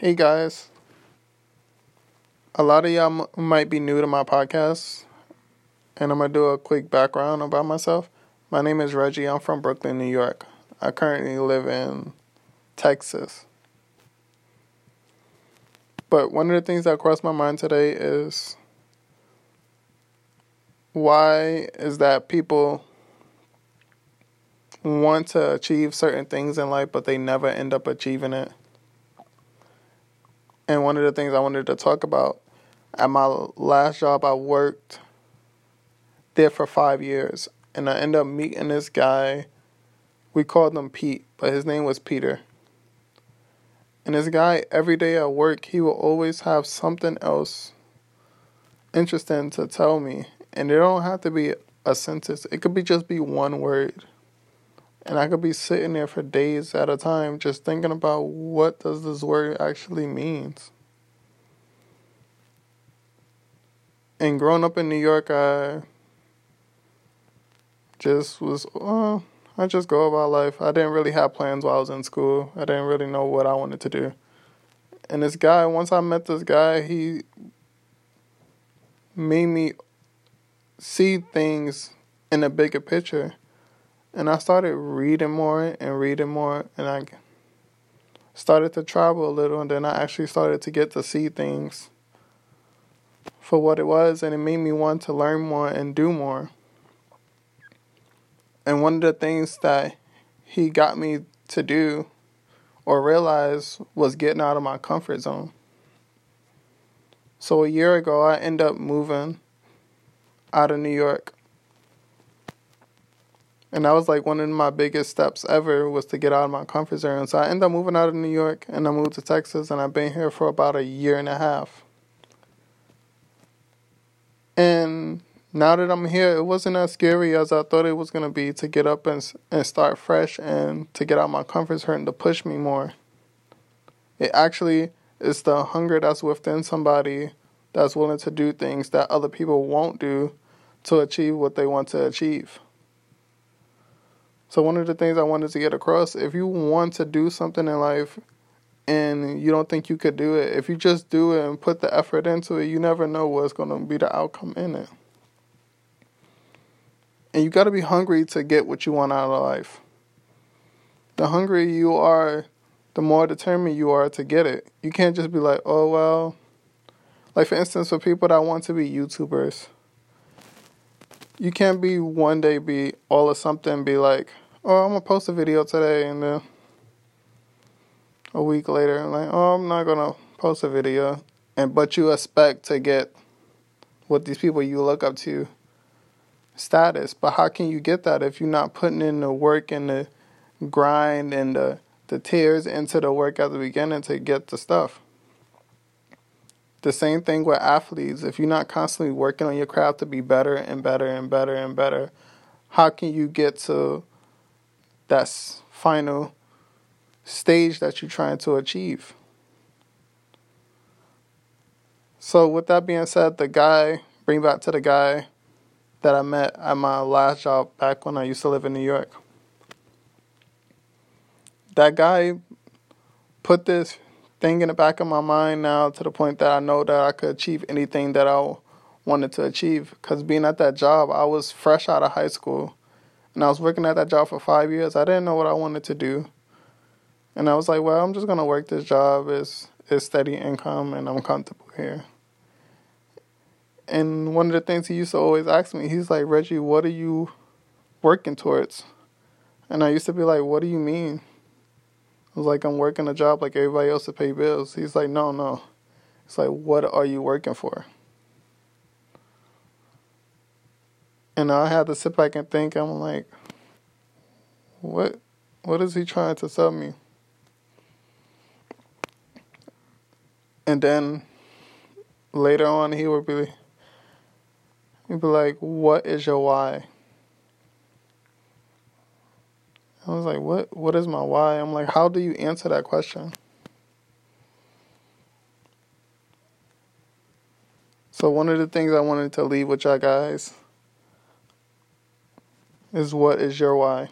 Hey guys. A lot of y'all m- might be new to my podcast, and I'm going to do a quick background about myself. My name is Reggie. I'm from Brooklyn, New York. I currently live in Texas. But one of the things that crossed my mind today is why is that people want to achieve certain things in life, but they never end up achieving it? And one of the things I wanted to talk about at my last job, I worked there for five years, and I ended up meeting this guy. We called him Pete, but his name was Peter. And this guy, every day at work, he will always have something else interesting to tell me. And it don't have to be a sentence. It could be just be one word. And I could be sitting there for days at a time just thinking about what does this word actually means. And growing up in New York, I just was, uh, I just go about life. I didn't really have plans while I was in school. I didn't really know what I wanted to do. And this guy, once I met this guy, he made me see things in a bigger picture. And I started reading more and reading more, and I started to travel a little, and then I actually started to get to see things for what it was, and it made me want to learn more and do more. And one of the things that he got me to do or realize was getting out of my comfort zone. So a year ago, I ended up moving out of New York. And that was like one of my biggest steps ever was to get out of my comfort zone. So I ended up moving out of New York and I moved to Texas and I've been here for about a year and a half. And now that I'm here, it wasn't as scary as I thought it was going to be to get up and, and start fresh and to get out my comfort zone to push me more. It actually is the hunger that's within somebody that's willing to do things that other people won't do to achieve what they want to achieve. So, one of the things I wanted to get across if you want to do something in life and you don't think you could do it, if you just do it and put the effort into it, you never know what's going to be the outcome in it. And you got to be hungry to get what you want out of life. The hungrier you are, the more determined you are to get it. You can't just be like, oh, well, like for instance, for people that want to be YouTubers, you can't be one day be all of something, be like, oh, I'm gonna post a video today, and then a week later, like, oh, I'm not gonna post a video, and but you expect to get what these people you look up to status. But how can you get that if you're not putting in the work and the grind and the the tears into the work at the beginning to get the stuff? The same thing with athletes. If you're not constantly working on your craft to be better and better and better and better, how can you get to that final stage that you're trying to achieve? So, with that being said, the guy, bring back to the guy that I met at my last job back when I used to live in New York. That guy put this thing in the back of my mind now to the point that I know that I could achieve anything that I wanted to achieve. Because being at that job, I was fresh out of high school and I was working at that job for five years. I didn't know what I wanted to do. And I was like, well, I'm just going to work this job. It's, it's steady income and I'm comfortable here. And one of the things he used to always ask me, he's like, Reggie, what are you working towards? And I used to be like, what do you mean? Was like, I'm working a job like everybody else to pay bills. He's like, no, no. It's like, what are you working for? And I had to sit back and think. I'm like, what? What is he trying to tell me? And then later on, he would be, he'd be like, "What is your why?" I was like, "What? What is my why?" I'm like, "How do you answer that question?" So one of the things I wanted to leave with y'all guys is what is your why?